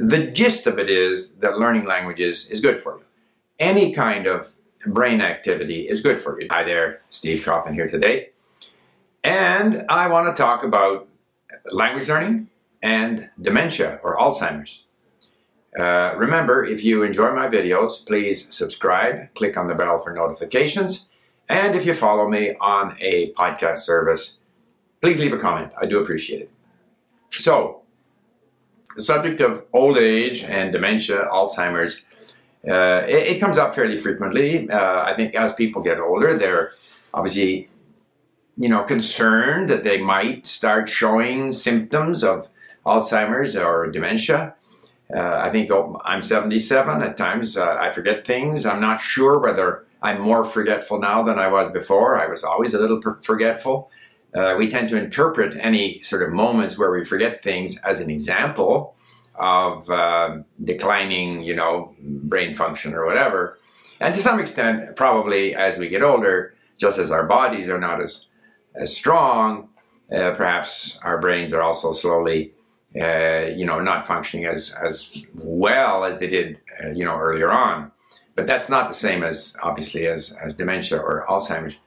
the gist of it is that learning languages is good for you. Any kind of brain activity is good for you. Hi there, Steve Kaufmann here today. And I want to talk about language learning and dementia or Alzheimer's. Uh, remember, if you enjoy my videos, please subscribe, click on the bell for notifications, and if you follow me on a podcast service, please leave a comment. I do appreciate it. So, the subject of old age and dementia, Alzheimer's, uh, it, it, comes up fairly frequently. Uh, I think as people get older, they're obviously, you know, concerned that they might start showing symptoms of Alzheimer's or dementia. Uh, I think oh, I'm 77. At times uh, I forget things. I'm not sure whether I'm more forgetful now than I was before. I was always a little forgetful. Uh, we tend to interpret any sort of moments where we forget things as an example of uh, declining, you know, brain function or whatever. And to some extent, probably as we get older, just as our bodies are not as, as strong, uh, perhaps our brains are also slowly, uh, you know, not functioning as, as well as they did, uh, you know, earlier on. But that's not the same as, obviously, as, as dementia or Alzheimer's.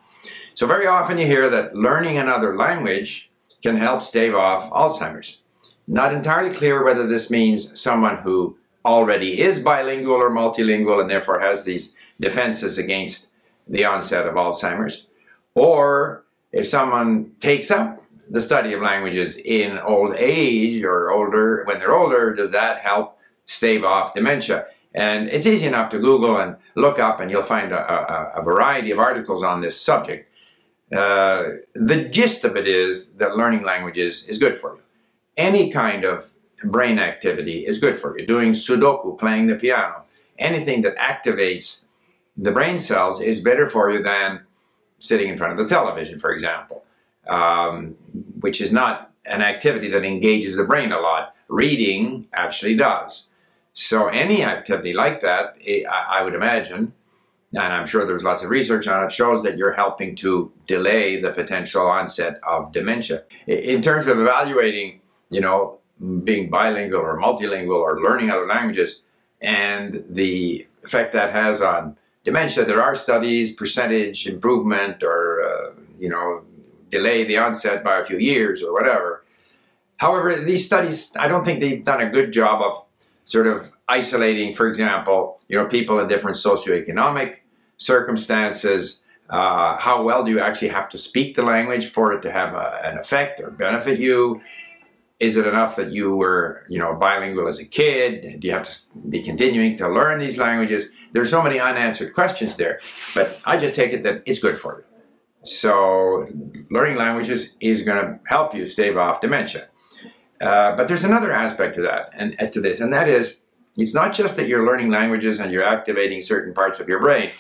So very often you hear that learning another language can help stave off Alzheimer's. Not entirely clear whether this means someone who already is bilingual or multilingual and therefore has these defenses against the onset of Alzheimer's, or if someone takes up the study of languages in old age or older, when they're older, does that help stave off dementia? And it's easy enough to Google and look up and you'll find a, a, a variety of articles on this subject. Uh, the gist of it is that learning languages is good for you. Any kind of brain activity is good for you. Doing Sudoku, playing the piano, anything that activates the brain cells is better for you than sitting in front of the television, for example, um, which is not an activity that engages the brain a lot. Reading actually does. So any activity like that, I would imagine, and I'm sure there's lots of research on it, shows that you're helping to delay the potential onset of dementia. In terms of evaluating, you know, being bilingual or multilingual or learning other languages and the effect that has on dementia, there are studies, percentage improvement or, uh, you know, delay the onset by a few years or whatever. However, these studies, I don't think they've done a good job of sort of isolating, for example, you know, people in different socioeconomic circumstances. Uh, how well do you actually have to speak the language for it to have a, an effect or benefit you? Is it enough that you were, you know, bilingual as a kid? Do you have to be continuing to learn these languages? There's so many unanswered questions there, but I just take it that it's good for you. So learning languages is going to help you stave off dementia. Uh, but there's another aspect to that and to this, and that is it's not just that you're learning languages and you're activating certain parts of your brain.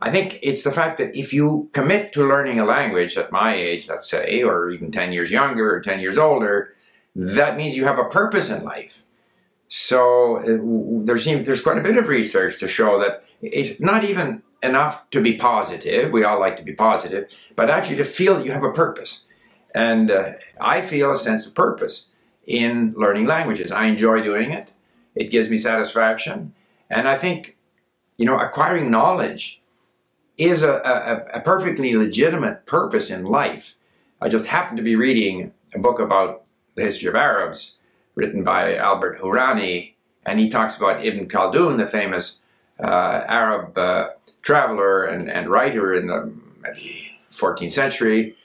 I think it's the fact that if you commit to learning a language at my age, let's say, or even 10 years younger or 10 years older, that means you have a purpose in life. So uh, there seems, there's quite a bit of research to show that it's not even enough to be positive. We all like to be positive, but actually to feel you have a purpose. And uh, I feel a sense of purpose in learning languages. I enjoy doing it. It gives me satisfaction. And I think, you know, acquiring knowledge is a, a, a perfectly legitimate purpose in life. I just happened to be reading a book about the history of Arabs written by Albert Hourani, and he talks about Ibn Khaldun, the famous uh, Arab uh, traveler and, and writer in the 14th century.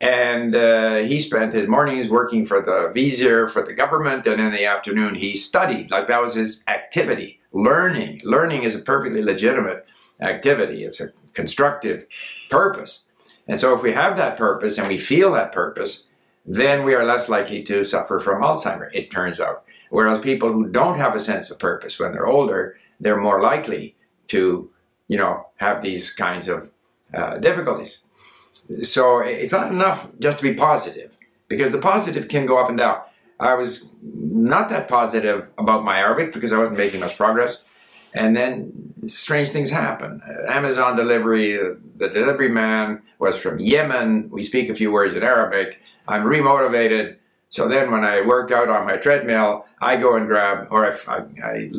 And uh, he spent his mornings working for the vizier, for the government, and in the afternoon he studied. Like that was his activity. Learning. Learning is a perfectly legitimate activity, it's a constructive purpose. And so if we have that purpose and we feel that purpose, then we are less likely to suffer from Alzheimer, it turns out. Whereas people who don't have a sense of purpose when they're older, they're more likely to, you know, have these kinds of uh, difficulties. So it's not enough just to be positive because the positive can go up and down. I was not that positive about my Arabic because I wasn't making much progress. And then strange things happen. Amazon delivery, the delivery man was from Yemen. We speak a few words in Arabic. I'm remotivated. So then when I work out on my treadmill, I go and grab, or if I, I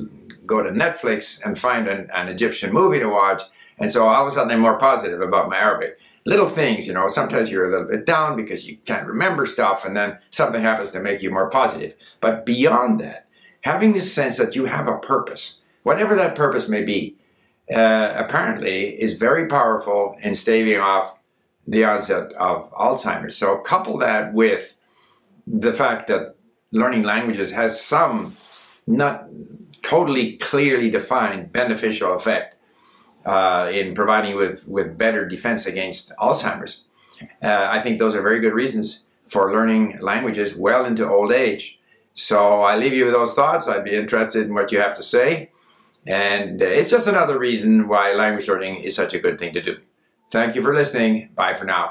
go to Netflix and find an, an, Egyptian movie to watch, and so all of a sudden I'm more positive about my Arabic. Little things, you know, sometimes you're a little bit down because you can't remember stuff, and then something happens to make you more positive. But beyond that, having this sense that you have a purpose, whatever that purpose may be, uh, apparently is very powerful in staving off the onset of Alzheimer's. So couple that with the fact that learning languages has some not totally clearly defined beneficial effect uh, in providing with, with better defense against Alzheimer's. Uh, I think those are very good reasons for learning languages well into old age. So I leave you with those thoughts. I'd be interested in what you have to say. And uh, it's just another reason why language learning is such a good thing to do. Thank you for listening. Bye for now.